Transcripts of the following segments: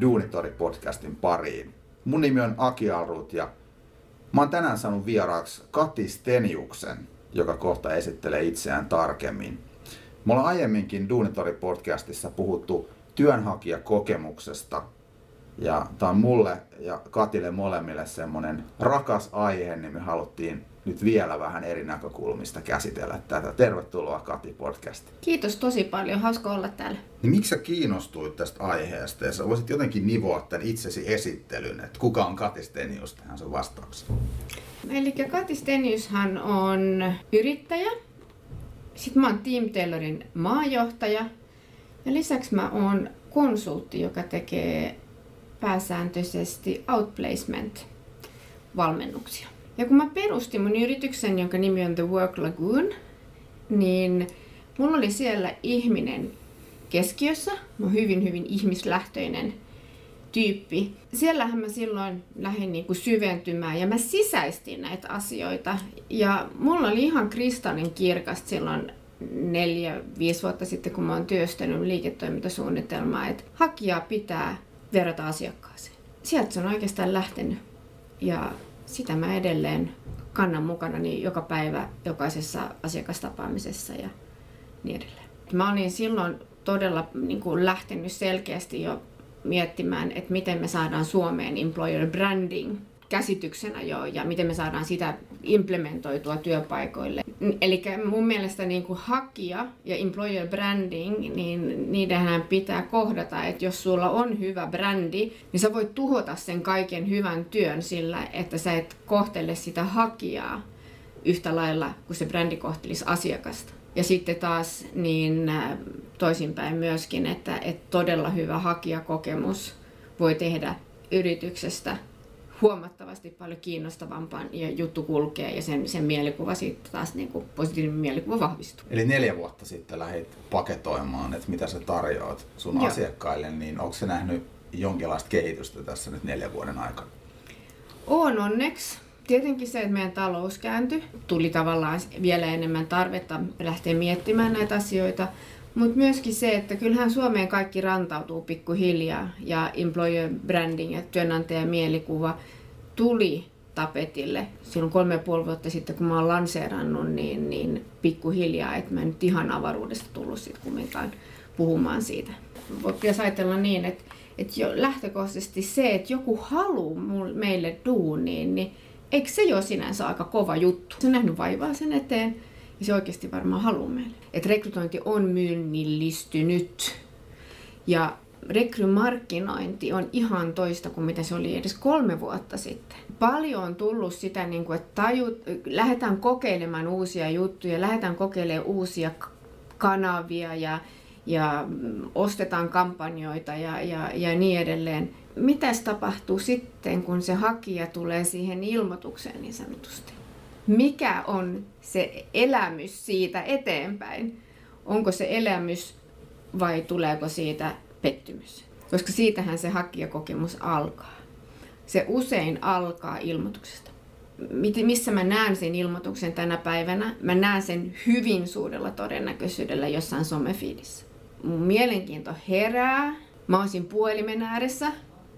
Duunitori-podcastin pariin. Mun nimi on Aki Alrut ja mä oon tänään saanut vieraaksi Kati Steniuksen, joka kohta esittelee itseään tarkemmin. Me ollaan aiemminkin Duunitori-podcastissa puhuttu työnhakijakokemuksesta ja tämä on mulle ja Katille molemmille semmonen rakas aihe, niin me haluttiin nyt vielä vähän eri näkökulmista käsitellä tätä. Tervetuloa Kati podcastiin. Kiitos tosi paljon, hauska olla täällä. Niin miksi sä kiinnostuit tästä aiheesta ja sä voisit jotenkin nivoa tämän itsesi esittelyn, että kuka on Kati Stenius tähän sun vastaukseen? Eli Kati Steniushan on yrittäjä, sitten mä oon Team Taylorin maajohtaja ja lisäksi mä oon konsultti, joka tekee pääsääntöisesti outplacement valmennuksia. Ja kun mä perustin mun yrityksen, jonka nimi on The Work Lagoon, niin mulla oli siellä ihminen keskiössä. Oon hyvin, hyvin ihmislähtöinen tyyppi. Siellähän mä silloin lähdin niin kuin syventymään ja mä sisäistin näitä asioita. Ja mulla oli ihan kristallin kirkasta silloin neljä, viisi vuotta sitten, kun mä oon työstänyt liiketoimintasuunnitelmaa, että hakijaa pitää verrata asiakkaaseen. Sieltä se on oikeastaan lähtenyt. Ja sitä mä edelleen kannan mukana niin joka päivä jokaisessa asiakastapaamisessa ja niin edelleen. Mä olin silloin todella niin kuin lähtenyt selkeästi jo miettimään, että miten me saadaan Suomeen employer branding käsityksenä jo ja miten me saadaan sitä implementoitua työpaikoille. Eli mun mielestä niin kuin hakija ja employer branding, niin niidenhän pitää kohdata, että jos sulla on hyvä brändi, niin sä voit tuhota sen kaiken hyvän työn sillä, että sä et kohtele sitä hakijaa yhtä lailla kuin se brändi kohtelisi asiakasta. Ja sitten taas niin äh, toisinpäin myöskin, että, että todella hyvä hakijakokemus voi tehdä yrityksestä huomattavasti paljon kiinnostavampaan ja juttu kulkee ja sen, sen mielikuva sitten taas niin kuin positiivinen mielikuva vahvistuu. Eli neljä vuotta sitten lähdit paketoimaan, että mitä sä tarjoat sun Joo. asiakkaille, niin onko se nähnyt jonkinlaista kehitystä tässä nyt neljän vuoden aikana? On onneksi. Tietenkin se, että meidän talous kääntyi, tuli tavallaan vielä enemmän tarvetta lähteä miettimään näitä asioita, mutta myöskin se, että kyllähän Suomeen kaikki rantautuu pikkuhiljaa ja employer branding ja työnantajan mielikuva tuli tapetille silloin kolme ja puoli vuotta sitten, kun mä oon lanseerannut, niin, niin pikkuhiljaa, että mä en nyt ihan avaruudesta tullut sitten kumminkaan puhumaan siitä. Pitäisi ajatella niin, että, että jo lähtökohtaisesti se, että joku haluaa meille duuniin, niin eikö se jo sinänsä aika kova juttu? Se on nähnyt vaivaa sen eteen ja se oikeasti varmaan haluaa meille. Että rekrytointi on myynnillistynyt ja rekrymarkkinointi on ihan toista kuin mitä se oli edes kolme vuotta sitten. Paljon on tullut sitä, niin kuin, että tajut, lähdetään kokeilemaan uusia juttuja, lähdetään kokeilemaan uusia kanavia ja, ja ostetaan kampanjoita ja, ja, ja niin edelleen. Mitäs tapahtuu sitten, kun se hakija tulee siihen ilmoitukseen niin sanotusti? Mikä on se elämys siitä eteenpäin. Onko se elämys vai tuleeko siitä pettymys? Koska siitähän se hakijakokemus alkaa. Se usein alkaa ilmoituksesta. Missä mä näen sen ilmoituksen tänä päivänä? Mä näen sen hyvin suurella todennäköisyydellä jossain somefiidissä. Mun mielenkiinto herää. Mä oon siinä puhelimen ääressä.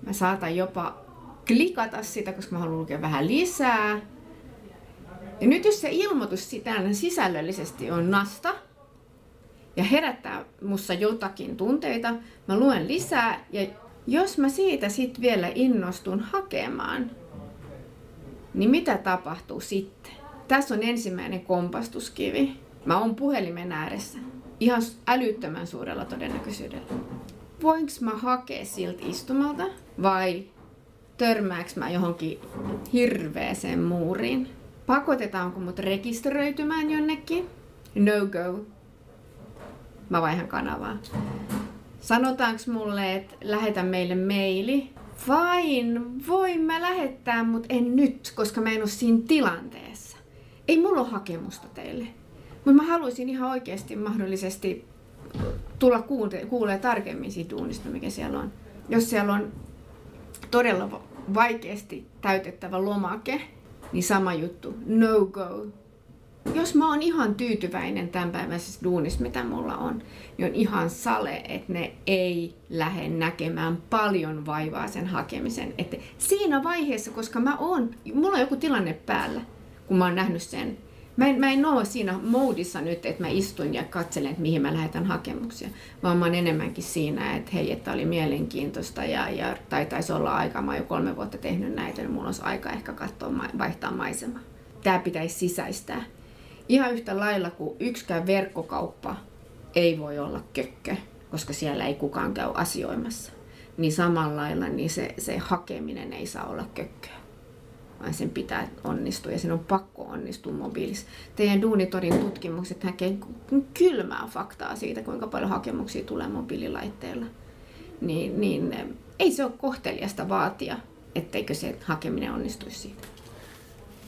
Mä saatan jopa klikata sitä, koska mä haluan lukea vähän lisää ja nyt jos se ilmoitus sitä sisällöllisesti on nasta ja herättää mussa jotakin tunteita, mä luen lisää ja jos mä siitä sitten vielä innostun hakemaan, niin mitä tapahtuu sitten? Tässä on ensimmäinen kompastuskivi. Mä oon puhelimen ääressä. Ihan älyttömän suurella todennäköisyydellä. Voinko mä hakea siltä istumalta vai törmääks mä johonkin hirveeseen muuriin? Pakotetaanko mut rekisteröitymään jonnekin? No go. Mä vaihan kanavaa. Sanotaanko mulle, että lähetä meille maili? Vain, voin mä lähettää, mutta en nyt, koska mä en ole siinä tilanteessa. Ei mulla ole hakemusta teille. Mutta mä haluaisin ihan oikeasti mahdollisesti tulla kuulee tarkemmin siitä duunista, mikä siellä on. Jos siellä on todella vaikeasti täytettävä lomake, niin sama juttu. No go. Jos mä oon ihan tyytyväinen tämänpäiväisessä duunissa, mitä mulla on, niin on ihan sale, että ne ei lähde näkemään paljon vaivaa sen hakemisen. Että siinä vaiheessa, koska mä oon, mulla on joku tilanne päällä, kun mä oon nähnyt sen, Mä en, mä en ole siinä moodissa nyt, että mä istun ja katselen, että mihin mä lähetän hakemuksia, vaan mä oon enemmänkin siinä, että hei, että oli mielenkiintoista ja, ja tai taisi olla aika, mä oon jo kolme vuotta tehnyt näitä, niin mulla olisi aika ehkä katsoa, vaihtaa maisemaa. Tämä pitäisi sisäistää. Ihan yhtä lailla kuin yksikään verkkokauppa ei voi olla kökkö, koska siellä ei kukaan käy asioimassa. Niin samalla lailla niin se, se hakeminen ei saa olla kökköä vaan sen pitää onnistua ja sen on pakko onnistua mobiilissa. Teidän Duunitorin tutkimukset näkee kylmää faktaa siitä, kuinka paljon hakemuksia tulee mobiililaitteella. Niin, niin ei se ole kohteliasta vaatia, etteikö se hakeminen onnistuisi siitä.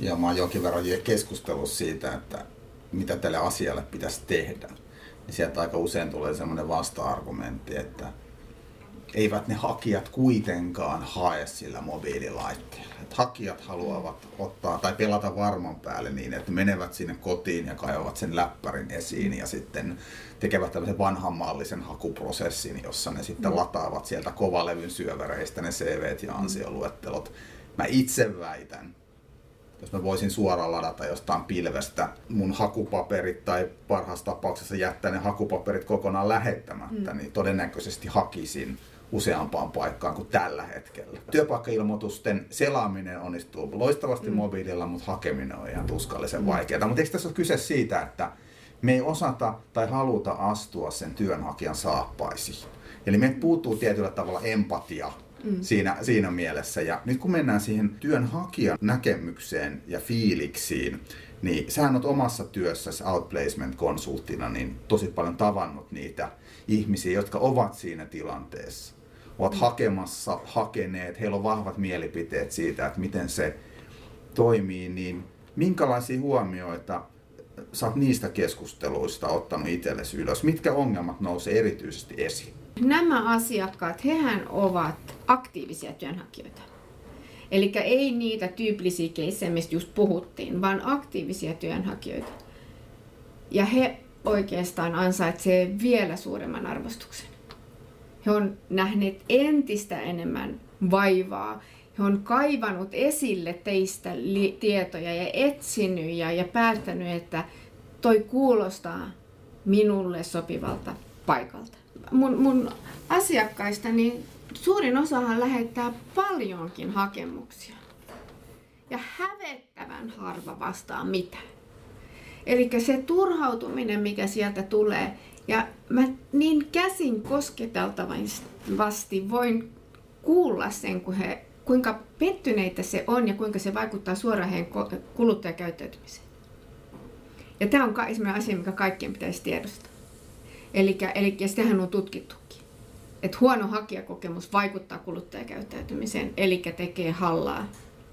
Ja mä oon jonkin verran keskustellut siitä, että mitä tälle asialle pitäisi tehdä. Niin sieltä aika usein tulee semmoinen vasta-argumentti, että eivät ne hakijat kuitenkaan hae sillä mobiililaitteella. Et hakijat haluavat ottaa tai pelata varman päälle niin, että menevät sinne kotiin ja kaivavat sen läppärin esiin ja sitten tekevät tämmöisen vanhanmallisen hakuprosessin, jossa ne sitten mm. lataavat sieltä kovalevyn syövereistä ne CVt ja ansioluettelot. Mä itse väitän, jos mä voisin suoraan ladata jostain pilvestä mun hakupaperit tai parhaassa tapauksessa jättää ne hakupaperit kokonaan lähettämättä, mm. niin todennäköisesti hakisin useampaan paikkaan kuin tällä hetkellä. Työpaikkailmoitusten selaaminen onnistuu loistavasti mm. mobiililla, mutta hakeminen on ihan tuskallisen mm. vaikeaa. Mutta eikö tässä ole kyse siitä, että me ei osata tai haluta astua sen työnhakijan saappaisiin? Eli me puuttuu tietyllä tavalla empatia mm. siinä, siinä mielessä. Ja nyt kun mennään siihen työnhakijan näkemykseen ja fiiliksiin, niin sä oot omassa työssäsi outplacement-konsulttina niin tosi paljon tavannut niitä ihmisiä, jotka ovat siinä tilanteessa ovat hakemassa, hakeneet, heillä on vahvat mielipiteet siitä, että miten se toimii, niin minkälaisia huomioita sä oot niistä keskusteluista ottanut itsellesi ylös? Mitkä ongelmat nousee erityisesti esiin? Nämä asiakkaat, hehän ovat aktiivisia työnhakijoita. Eli ei niitä tyypillisiä keissejä, mistä just puhuttiin, vaan aktiivisia työnhakijoita. Ja he oikeastaan ansaitsevat vielä suuremman arvostuksen. He on nähneet entistä enemmän vaivaa. He on kaivanut esille teistä tietoja ja etsinyt ja, ja päättänyt, että toi kuulostaa minulle sopivalta paikalta. Mun, mun asiakkaista niin suurin osahan lähettää paljonkin hakemuksia. Ja hävettävän harva vastaa mitään. Eli se turhautuminen, mikä sieltä tulee, ja mä niin käsin kosketeltavasti voin kuulla sen, kun he, kuinka pettyneitä se on ja kuinka se vaikuttaa suoraan heidän kuluttajakäyttäytymiseen. Ja tämä on sellainen asia, mikä kaikkien pitäisi tiedostaa. Eli, eli sitähän on tutkittukin. Että huono hakijakokemus vaikuttaa kuluttajakäyttäytymiseen, eli tekee hallaa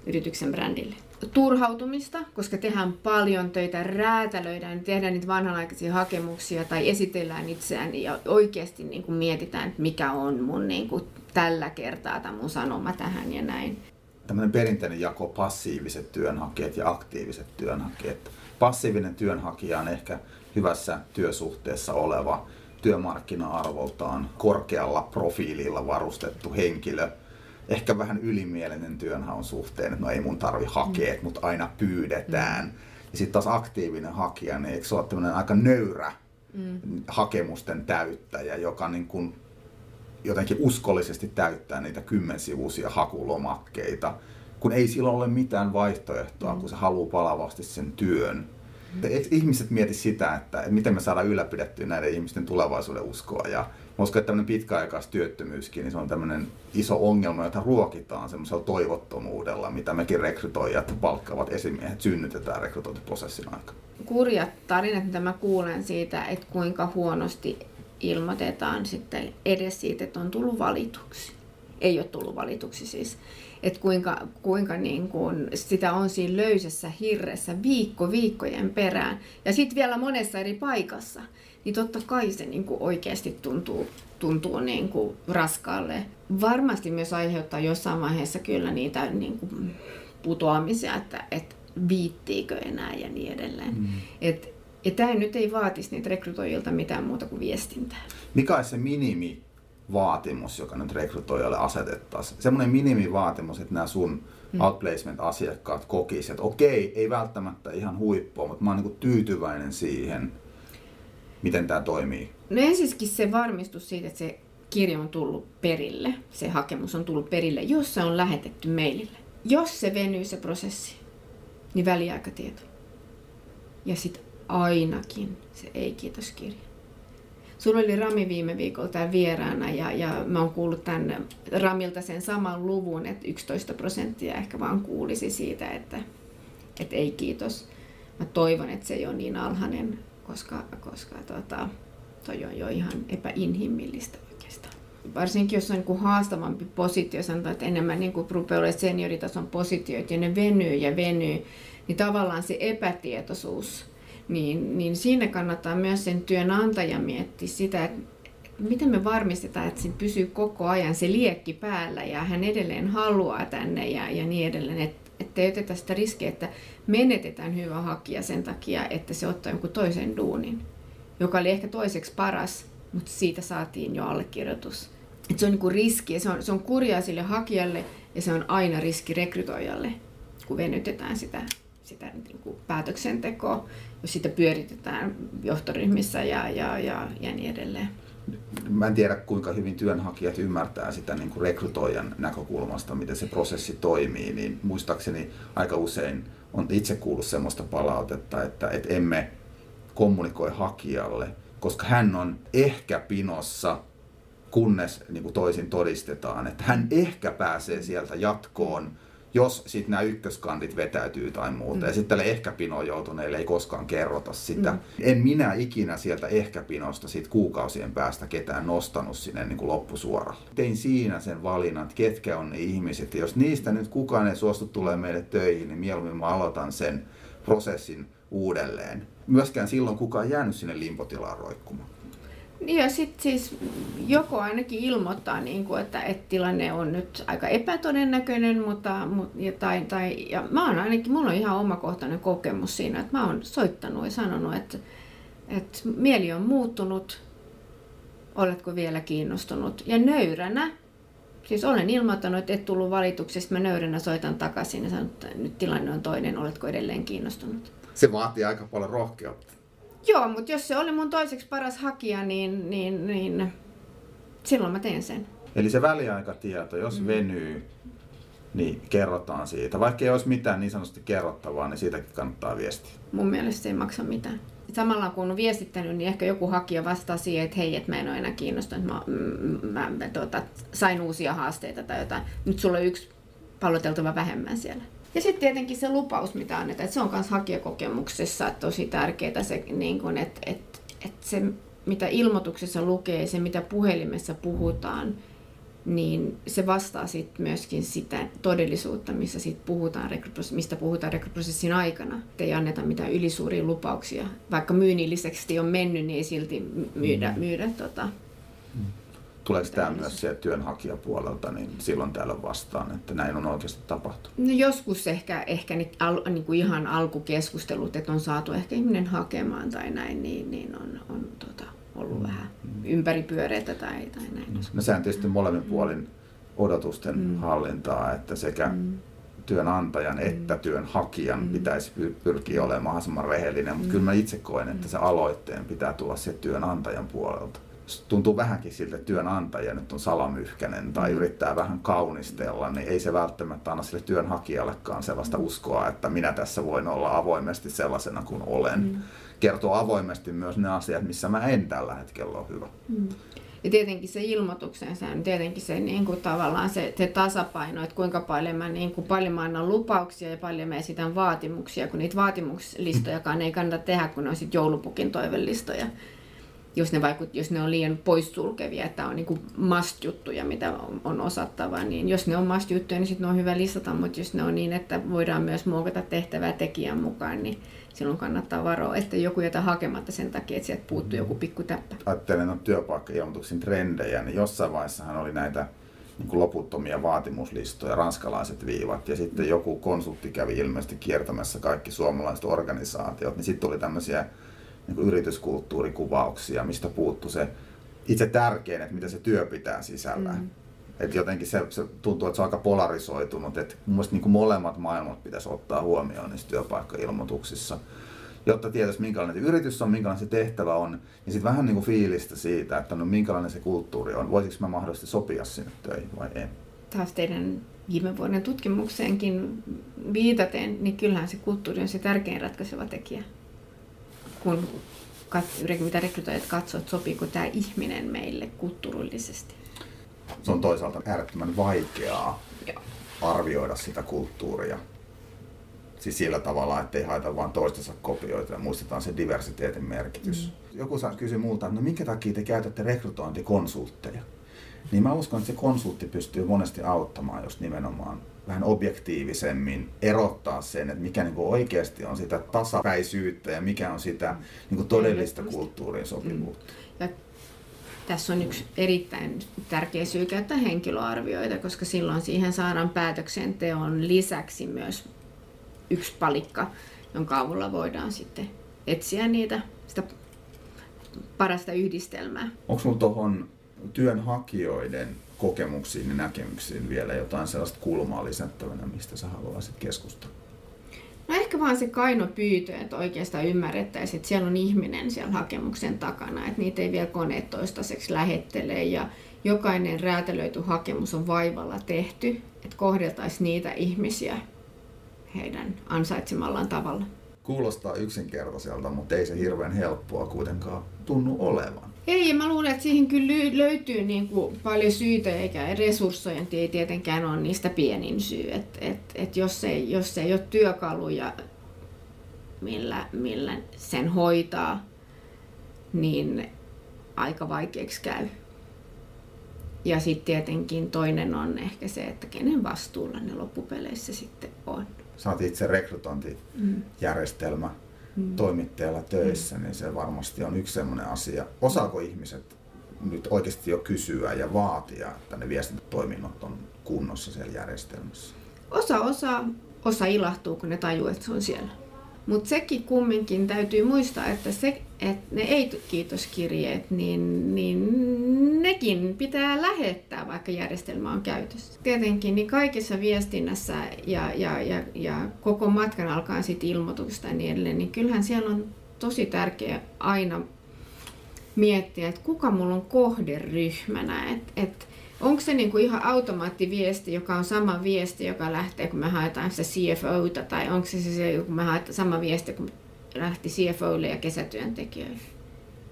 yrityksen brändille turhautumista, koska tehdään paljon töitä, räätälöidään, tehdään niitä vanhanaikaisia hakemuksia tai esitellään itseään ja oikeasti niin kuin mietitään, että mikä on mun niin kuin tällä kertaa tämä mun sanoma tähän ja näin. Tämmöinen perinteinen jako passiiviset työnhakijat ja aktiiviset työnhakijat. Passiivinen työnhakija on ehkä hyvässä työsuhteessa oleva työmarkkina-arvoltaan korkealla profiililla varustettu henkilö – ehkä vähän ylimielinen työnhaun suhteen, että no ei mun tarvi hakea, mm. mutta aina pyydetään. Mm. Ja sitten taas aktiivinen hakija, niin eikö se ole tämmöinen aika nöyrä mm. hakemusten täyttäjä, joka niin kuin jotenkin uskollisesti täyttää niitä kymmensivuisia hakulomakkeita, kun ei sillä ole mitään vaihtoehtoa, mm. kun se haluaa palavasti sen työn. Eikö ihmiset mieti sitä, että miten me saadaan ylläpidettyä näiden ihmisten tulevaisuuden uskoa ja Mä uskon, että tämmöinen pitkäaikaistyöttömyyskin, niin se on tämmöinen iso ongelma, jota ruokitaan semmoisella toivottomuudella, mitä mekin rekrytoijat palkkaavat esimiehet synnytetään rekrytointiprosessin aikana. Kurjat tarinat, mitä mä kuulen siitä, että kuinka huonosti ilmoitetaan sitten edes siitä, että on tullut valituksi. Ei ole tullut valituksi siis. Että kuinka, kuinka niin kuin sitä on siinä löysässä hirressä viikko viikkojen perään. Ja sitten vielä monessa eri paikassa niin totta kai se niin kuin oikeasti tuntuu, tuntuu niin kuin raskaalle. Varmasti myös aiheuttaa jossain vaiheessa kyllä niitä niin kuin putoamisia, että, että viittiikö enää ja niin edelleen. Mm. Et, ja tämä nyt ei vaatisi niitä rekrytoijilta mitään muuta kuin viestintää. Mikä on se minimi vaatimus, joka nyt rekrytoijalle asetettaisiin? Semmoinen minimivaatimus, että nämä sun mm. outplacement-asiakkaat kokisivat, että okei, ei välttämättä ihan huippua, mutta mä oon niin tyytyväinen siihen, miten tämä toimii. No ensisikin se varmistus siitä, että se kirja on tullut perille, se hakemus on tullut perille, jos se on lähetetty mailille. Jos se venyy se prosessi, niin väliaikatieto. Ja sitten ainakin se ei-kiitoskirja. Sulla oli Rami viime viikolla tää vieraana ja, ja mä oon kuullut tänne Ramilta sen saman luvun, että 11 prosenttia ehkä vaan kuulisi siitä, että, että ei kiitos. Mä toivon, että se ei ole niin alhainen, koska, koska tota, toi on jo ihan epäinhimillistä oikeastaan. Varsinkin jos on niin kuin haastavampi positio, sanotaan, että enemmän niin kuin rupeaa senioritason positioita ja ne venyy ja venyy, niin tavallaan se epätietoisuus niin, niin siinä kannattaa myös sen työnantajan miettiä sitä, että miten me varmistetaan, että siinä pysyy koko ajan se liekki päällä ja hän edelleen haluaa tänne ja, ja niin edelleen. Että et ei oteta sitä riskiä, että menetetään hyvä hakija sen takia, että se ottaa jonkun toisen duunin, joka oli ehkä toiseksi paras, mutta siitä saatiin jo allekirjoitus. Et se on niinku riski ja se on, se on kurjaa sille hakijalle ja se on aina riski rekrytoijalle, kun venytetään sitä sitä niin kuin päätöksentekoa, sitä pyöritetään johtoryhmissä ja, ja, ja, ja niin edelleen. Mä en tiedä, kuinka hyvin työnhakijat ymmärtää sitä niin kuin rekrytoijan näkökulmasta, miten se prosessi toimii, niin muistaakseni aika usein on itse kuullut sellaista palautetta, että, että emme kommunikoi hakijalle, koska hän on ehkä pinossa, kunnes niin kuin toisin todistetaan, että hän ehkä pääsee sieltä jatkoon, jos sitten nämä ykköskandit vetäytyy tai muuta. Mm. Ja sitten tälle ehkäpinoon joutuneille ei koskaan kerrota sitä. Mm. En minä ikinä sieltä ehkäpinosta sit kuukausien päästä ketään nostanut sinne niin kuin loppusuoralle. Tein siinä sen valinnan, että ketkä on ne ihmiset. Ja jos niistä nyt kukaan ei suostu tulee meille töihin, niin mieluummin mä aloitan sen prosessin uudelleen. Myöskään silloin kukaan jäänyt sinne limpotilaan roikkumaan. Niin ja sitten siis joko ainakin ilmoittaa, niin kuin, että, että tilanne on nyt aika epätodennäköinen, mutta, ja, tai, tai, ja mä oon ainakin, mulla on ihan omakohtainen kokemus siinä, että mä oon soittanut ja sanonut, että, että mieli on muuttunut, oletko vielä kiinnostunut. Ja nöyränä, siis olen ilmoittanut, että et tullut valituksesta, mä nöyränä soitan takaisin ja sanon, että nyt tilanne on toinen, oletko edelleen kiinnostunut. Se vaatii aika paljon rohkeutta. Joo, mutta jos se oli mun toiseksi paras hakija, niin, niin, niin silloin mä teen sen. Eli se väliaikatieto, jos mm. venyy, niin kerrotaan siitä. Vaikka ei olisi mitään niin sanotusti kerrottavaa, niin siitäkin kannattaa viestiä. Mun mielestä se ei maksa mitään. Samalla kun on viestittänyt, niin ehkä joku hakija vastaa siihen, että hei, että mä en ole enää kiinnostunut, mä, mä, mä tuota, sain uusia haasteita tai jotain. Nyt sulla on yksi palloteltava vähemmän siellä. Ja sitten tietenkin se lupaus, mitä annetaan, että se on myös hakijakokemuksessa tosi tärkeää, se, niin kun, että, että, että se mitä ilmoituksessa lukee, se mitä puhelimessa puhutaan, niin se vastaa sitten myöskin sitä todellisuutta, missä sit puhutaan, mistä puhutaan rekryprosessin aikana. Että ei anneta mitään ylisuuria lupauksia. Vaikka myynnillisesti on mennyt, niin ei silti myydä, mm. myydä tota, Tuleeko tämä myös sieltä työnhakijapuolelta, niin silloin täällä vastaan, että näin on oikeasti tapahtunut? No joskus ehkä, ehkä niin, al, niin kuin ihan alkukeskustelut, että on saatu ehkä ihminen hakemaan tai näin, niin, niin on, on tota, ollut mm. vähän ympäripyöreitä tai, tai näin. Mm. No sehän tietysti molemmin puolin odotusten mm. hallintaa, että sekä mm. työnantajan mm. että työnhakijan mm. pitäisi pyrkiä olemaan mahdollisimman rehellinen, mutta mm. kyllä mä itse koen, että se aloitteen pitää tulla sieltä työnantajan puolelta tuntuu vähänkin siltä, että työnantaja nyt on salamyhkäinen tai mm. yrittää vähän kaunistella, niin ei se välttämättä anna sille työnhakijallekaan sellaista mm. uskoa, että minä tässä voin olla avoimesti sellaisena kuin olen. Mm. Kertoo avoimesti myös ne asiat, missä mä en tällä hetkellä ole hyvä. Mm. Ja tietenkin se ilmoituksen on tietenkin se, niin kuin tavallaan se, se tasapaino, että kuinka paljon mä, niin kuin, paljon mä annan lupauksia ja paljon mä esitän vaatimuksia, kun niitä vaatimuslistojakaan ei kannata tehdä, kun ne on sitten joulupukin toivelistoja jos ne, vaikut, jos ne on liian poissulkevia, että on niin must-juttuja, mitä on, on osattava, niin jos ne on must-juttuja, niin sitten on hyvä listata, mutta jos ne on niin, että voidaan myös muokata tehtävää tekijän mukaan, niin silloin kannattaa varoa, että joku jätä hakematta sen takia, että sieltä puuttuu joku pikku täppä. Ajattelen on työpaikka-ilmoituksen trendejä, niin jossain vaiheessahan oli näitä niin kuin loputtomia vaatimuslistoja, ranskalaiset viivat, ja sitten joku konsultti kävi ilmeisesti kiertämässä kaikki suomalaiset organisaatiot, niin sitten tuli tämmöisiä niin yrityskulttuurikuvauksia, mistä puuttu se itse tärkein, että mitä se työ pitää sisällä. Mm. Et jotenkin se, se, tuntuu, että se on aika polarisoitunut. Et mun mielestä niin molemmat maailmat pitäisi ottaa huomioon niissä työpaikkailmoituksissa jotta tietäisi minkälainen yritys on, minkälainen se tehtävä on, ja sitten vähän niin kuin fiilistä siitä, että no minkälainen se kulttuuri on. Voisiko mä mahdollisesti sopia sinne töihin vai ei? Taas teidän viime vuoden tutkimukseenkin viitaten, niin kyllähän se kulttuuri on se tärkein ratkaiseva tekijä. Kun kat- mitä rekrytoijat katsoo, että sopiiko tämä ihminen meille kulttuurillisesti. Se on toisaalta äärettömän vaikeaa Joo. arvioida sitä kulttuuria Siis sillä tavalla, että ei haeta vain toistensa kopioita ja muistetaan se diversiteetin merkitys. Mm. Joku kysyi multa, että no minkä takia te käytätte rekrytointikonsultteja? Niin mä uskon, että se konsultti pystyy monesti auttamaan just nimenomaan vähän objektiivisemmin erottaa sen, että mikä niin oikeasti on sitä tasapäisyyttä ja mikä on sitä niin todellista kulttuurin sopivuutta. Mm. Ja tässä on yksi erittäin tärkeä syy käyttää henkilöarvioita, koska silloin siihen saadaan päätöksenteon lisäksi myös yksi palikka, jonka avulla voidaan sitten etsiä niitä, sitä parasta yhdistelmää. Onko sinulla tuohon työnhakijoiden kokemuksiin ja näkemyksiin vielä jotain sellaista kulmaa lisättävänä, mistä sä haluaisit keskustella? No ehkä vaan se kaino pyytö, että oikeastaan ymmärrettäisiin, että siellä on ihminen siellä hakemuksen takana, että niitä ei vielä koneet toistaiseksi lähettele ja jokainen räätälöity hakemus on vaivalla tehty, että kohdeltaisiin niitä ihmisiä heidän ansaitsemallaan tavalla. Kuulostaa yksinkertaiselta, mutta ei se hirveän helppoa kuitenkaan tunnu olevan. Ei, ja mä luulen, että siihen kyllä löytyy niin kuin paljon syitä, eikä resurssointi ei tietenkään ole niistä pienin syy. Että et, et jos, ei, jos ei ole työkaluja, millä, millä sen hoitaa, niin aika vaikeaksi käy. Ja sitten tietenkin toinen on ehkä se, että kenen vastuulla ne loppupeleissä sitten on sä oot itse rekrytointijärjestelmä mm. Toimittajalla töissä, mm. niin se varmasti on yksi sellainen asia. Osaako ihmiset nyt oikeasti jo kysyä ja vaatia, että ne viestintätoiminnot on kunnossa siellä järjestelmässä? Osa osaa, osa ilahtuu, kun ne tajuu, että se on siellä. Mutta sekin kumminkin täytyy muistaa, että, se, että ne ei-kiitoskirjeet, niin, niin nekin pitää lähettää, vaikka järjestelmä on käytössä. Tietenkin niin kaikessa viestinnässä ja, ja, ja, ja koko matkan alkaen sitten ilmoituksesta ja niin edelleen, niin kyllähän siellä on tosi tärkeä aina miettiä, että kuka mulla on kohderyhmänä. Että et, Onko se niinku ihan automaattiviesti, joka on sama viesti, joka lähtee, kun me haetaan sitä CFOta, tai onko se se, kun me haetaan sama viesti, kun lähti CFOlle ja kesätyöntekijöille?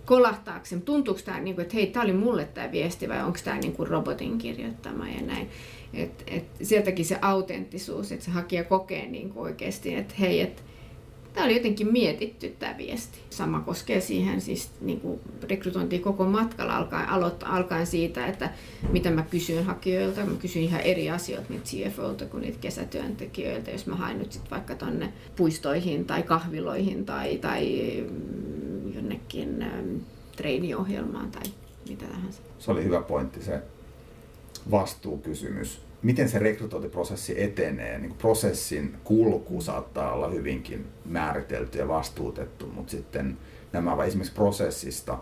Kolahtaako se? Tuntuuko tämä, niinku, että hei, tämä oli mulle tämä viesti, vai onko tämä niinku robotin kirjoittama ja näin? Et, et, sieltäkin se autenttisuus, että se hakija kokee niinku oikeasti, että hei, että Tämä oli jotenkin mietitty tämä viesti. Sama koskee siihen siis niin kuin rekrytointiin koko matkalla alkaen, alkaen siitä, että mitä mä kysyn hakijoilta. Mä kysyn ihan eri asioita niitä CFOilta kuin niitä kesätyöntekijöiltä. Jos mä haen nyt sit vaikka tonne puistoihin tai kahviloihin tai, tai mm, jonnekin ähm, treeniohjelmaan tai mitä tahansa. Se oli hyvä pointti se vastuukysymys miten se rekrytointiprosessi etenee. Niin prosessin kulku saattaa olla hyvinkin määritelty ja vastuutettu, mutta sitten nämä esimerkiksi prosessista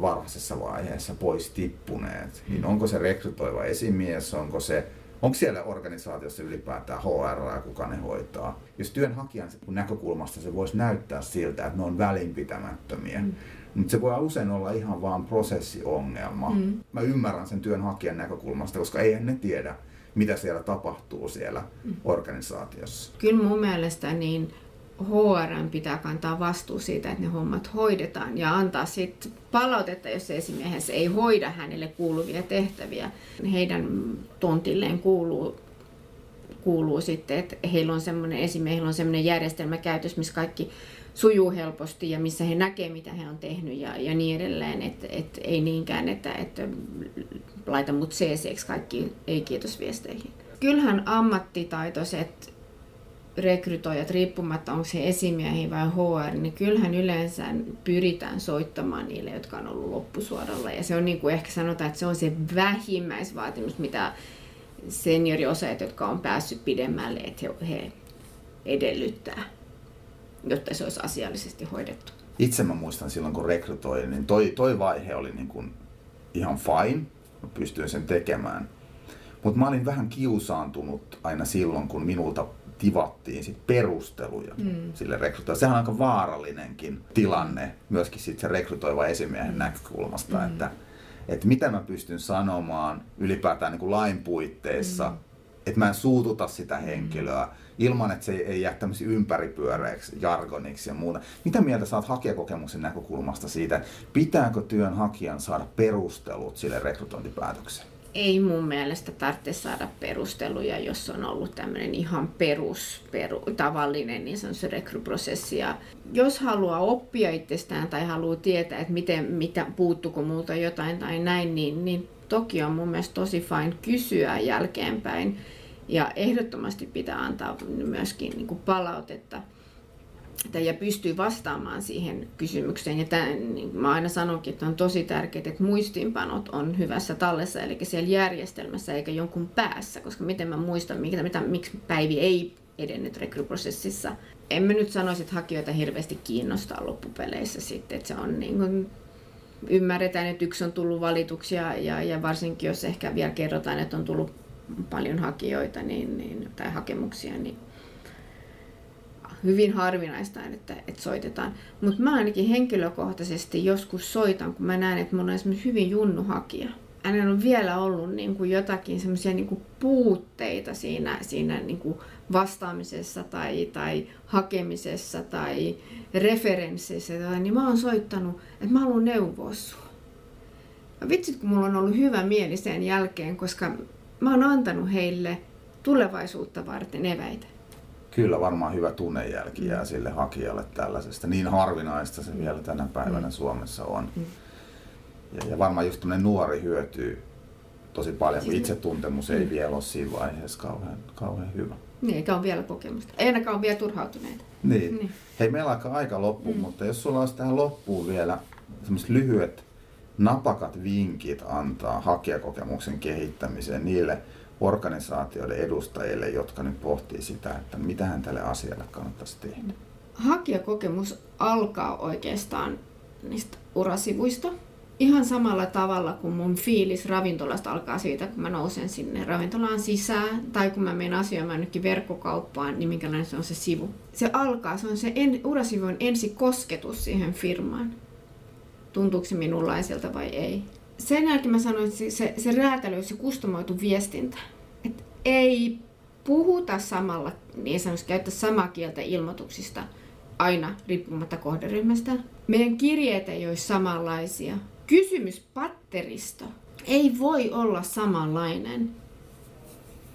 varhaisessa vaiheessa pois tippuneet, niin onko se rekrytoiva esimies, onko se Onko siellä organisaatiossa ylipäätään HR ja kuka ne hoitaa? Jos työnhakijan näkökulmasta se voisi näyttää siltä, että ne on välinpitämättömiä, mm. mutta se voi usein olla ihan vaan prosessiongelma. Mm. Mä ymmärrän sen työnhakijan näkökulmasta, koska eihän ne tiedä, mitä siellä tapahtuu siellä organisaatiossa. Kyllä mun mielestä niin HR pitää kantaa vastuu siitä, että ne hommat hoidetaan ja antaa sitten palautetta, jos se esimies ei hoida hänelle kuuluvia tehtäviä. Heidän tontilleen kuuluu kuuluu sitten, että heillä on semmoinen esimiehillä on semmoinen järjestelmä käytössä, missä kaikki sujuu helposti ja missä he näkee, mitä he on tehnyt ja, ja niin edelleen. Että et, ei niinkään, että, että laita mut cc kaikki ei kiitos viesteihin. Kyllähän ammattitaitoiset rekrytoijat, riippumatta onko se esimiehi vai HR, niin kyllähän yleensä pyritään soittamaan niille, jotka on ollut loppusuoralla. Ja se on niin kuin ehkä sanotaan, että se on se vähimmäisvaatimus, mitä senioriosaajat, jotka on päässyt pidemmälle, että he edellyttää, jotta se olisi asiallisesti hoidettu. Itse mä muistan silloin, kun rekrytoin, niin toi, toi vaihe oli niin kuin ihan fine. Mä pystyin sen tekemään. Mutta mä olin vähän kiusaantunut aina silloin, kun minulta tivattiin sit perusteluja mm. sille rekrytoijalle. Sehän on aika vaarallinenkin tilanne myöskin sit se rekrytoiva esimiehen mm. näkökulmasta, mm. että, että mitä mä pystyn sanomaan ylipäätään niin kuin lain puitteissa, mm. Että mä en suututa sitä henkilöä ilman, että se ei jää tämmöisiä ympäripyöreiksi, jargoniksi ja muuta. Mitä mieltä saat hakijakokemuksen näkökulmasta siitä, pitääkö työnhakijan saada perustelut sille rekrytointipäätökseen? ei mun mielestä tarvitse saada perusteluja, jos on ollut tämmöinen ihan perus, peru, tavallinen niin se rekryprosessi. Ja jos haluaa oppia itsestään tai haluaa tietää, että miten, mitä, puuttuko multa jotain tai näin, niin, niin toki on mun mielestä tosi fine kysyä jälkeenpäin. Ja ehdottomasti pitää antaa myöskin niin kuin palautetta ja pystyy vastaamaan siihen kysymykseen. Ja tämän, niin mä aina sanonkin, että on tosi tärkeää, että muistiinpanot on hyvässä tallessa, eli siellä järjestelmässä eikä jonkun päässä, koska miten mä muistan, mitä, mitä, miksi Päivi ei edennyt rekryprosessissa. En mä nyt sanoisi, että hakijoita hirveästi kiinnostaa loppupeleissä sitten, että se on niin kuin, ymmärretään, että yksi on tullut valituksia ja, ja varsinkin jos ehkä vielä kerrotaan, että on tullut paljon hakijoita niin, niin, tai hakemuksia, niin hyvin harvinaista, että, että soitetaan. Mutta mä ainakin henkilökohtaisesti joskus soitan, kun mä näen, että mulla on esimerkiksi hyvin junnu hakija. Hänellä on vielä ollut niin kuin jotakin semmoisia niin puutteita siinä, siinä niin kuin vastaamisessa tai, tai hakemisessa tai referensseissä, niin mä oon soittanut, että mä haluan neuvoa sua. Ja vitsit, kun mulla on ollut hyvä mieli sen jälkeen, koska mä oon antanut heille tulevaisuutta varten eväitä kyllä varmaan hyvä tunnejälki jää sille hakijalle tällaisesta. Niin harvinaista se vielä tänä päivänä mm. Suomessa on. Mm. Ja, ja varmaan just nuori hyötyy tosi paljon, kun siis itsetuntemus ei mm. vielä ole siinä vaiheessa kauhean, kauhean hyvä. Niin, eikä ole vielä kokemusta. Ei ainakaan ole vielä turhautuneita. Niin. niin. Hei, meillä alkaa aika loppuun, mm. mutta jos sulla olisi tähän loppuun vielä semmoiset lyhyet, napakat vinkit antaa hakijakokemuksen kehittämiseen niille organisaatioiden edustajille, jotka nyt pohtii sitä, että mitä hän tälle asialle kannattaisi tehdä? Hakijakokemus alkaa oikeastaan niistä urasivuista. Ihan samalla tavalla kuin mun fiilis ravintolasta alkaa siitä, kun mä nousen sinne ravintolaan sisään, tai kun mä menen asioimaan nytkin verkkokauppaan, niin minkälainen se on se sivu. Se alkaa, se on se en, urasivu on ensi kosketus siihen firmaan. Tuntuuko se minunlaiselta vai ei? sen jälkeen mä sanoin, että se, se räätälöi, se kustomoitu viestintä, että ei puhuta samalla, niin sanoisi käyttää samaa kieltä ilmoituksista aina riippumatta kohderyhmästä. Meidän kirjeet ei ole samanlaisia. Kysymyspatteristo ei voi olla samanlainen,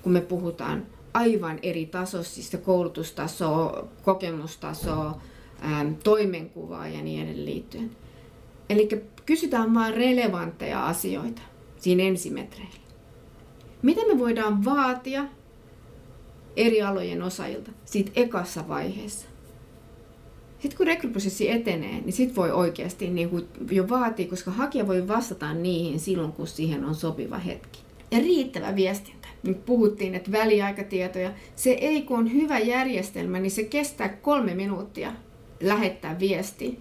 kun me puhutaan aivan eri tasoisista koulutustasoa, kokemustasoa, toimenkuvaa ja niin edelleen liittyen. Eli kysytään vain relevantteja asioita siinä ensimetreillä. Mitä me voidaan vaatia eri alojen osaajilta siitä ekassa vaiheessa? Sitten kun rekryprosessi etenee, niin sitten voi oikeasti niin kuin jo vaatia, koska hakija voi vastata niihin silloin, kun siihen on sopiva hetki. Ja riittävä viestintä. Nyt puhuttiin, että väliaikatietoja. Se ei, kun on hyvä järjestelmä, niin se kestää kolme minuuttia lähettää viesti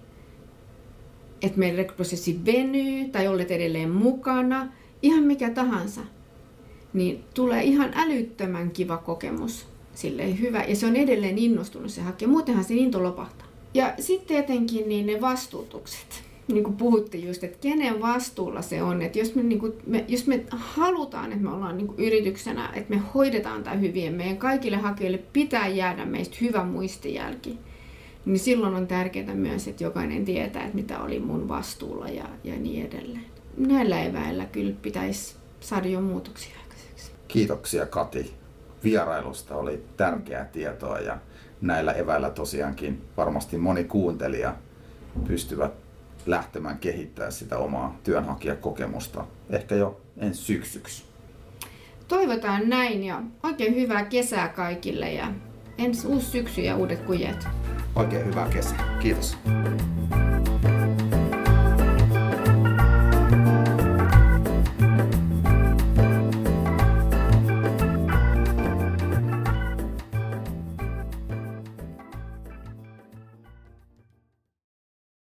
että meidän rekryprosessi venyy tai olet edelleen mukana, ihan mikä tahansa, niin tulee ihan älyttömän kiva kokemus. Silleen hyvä. Ja se on edelleen innostunut se hakija. Muutenhan se into lopahtaa. Ja sitten tietenkin niin ne vastuutukset. Niin kuin puhuttiin just, että kenen vastuulla se on. Että jos me, niin kuin, me, jos me halutaan, että me ollaan niin kuin yrityksenä, että me hoidetaan tämä hyvin, meidän kaikille hakijoille pitää jäädä meistä hyvä muistijälki niin silloin on tärkeää myös, että jokainen tietää, että mitä oli mun vastuulla ja, ja niin edelleen. Näillä eväillä kyllä pitäisi saada jo muutoksia aikaiseksi. Kiitoksia Kati vierailusta. Oli tärkeää tietoa ja näillä eväillä tosiaankin varmasti moni kuuntelija pystyvät lähtemään kehittämään sitä omaa työnhakijakokemusta ehkä jo ensi syksyksi. Toivotaan näin ja oikein hyvää kesää kaikille ja ensi uusi syksy ja uudet kujet. Oikein hyvää kesää. Kiitos.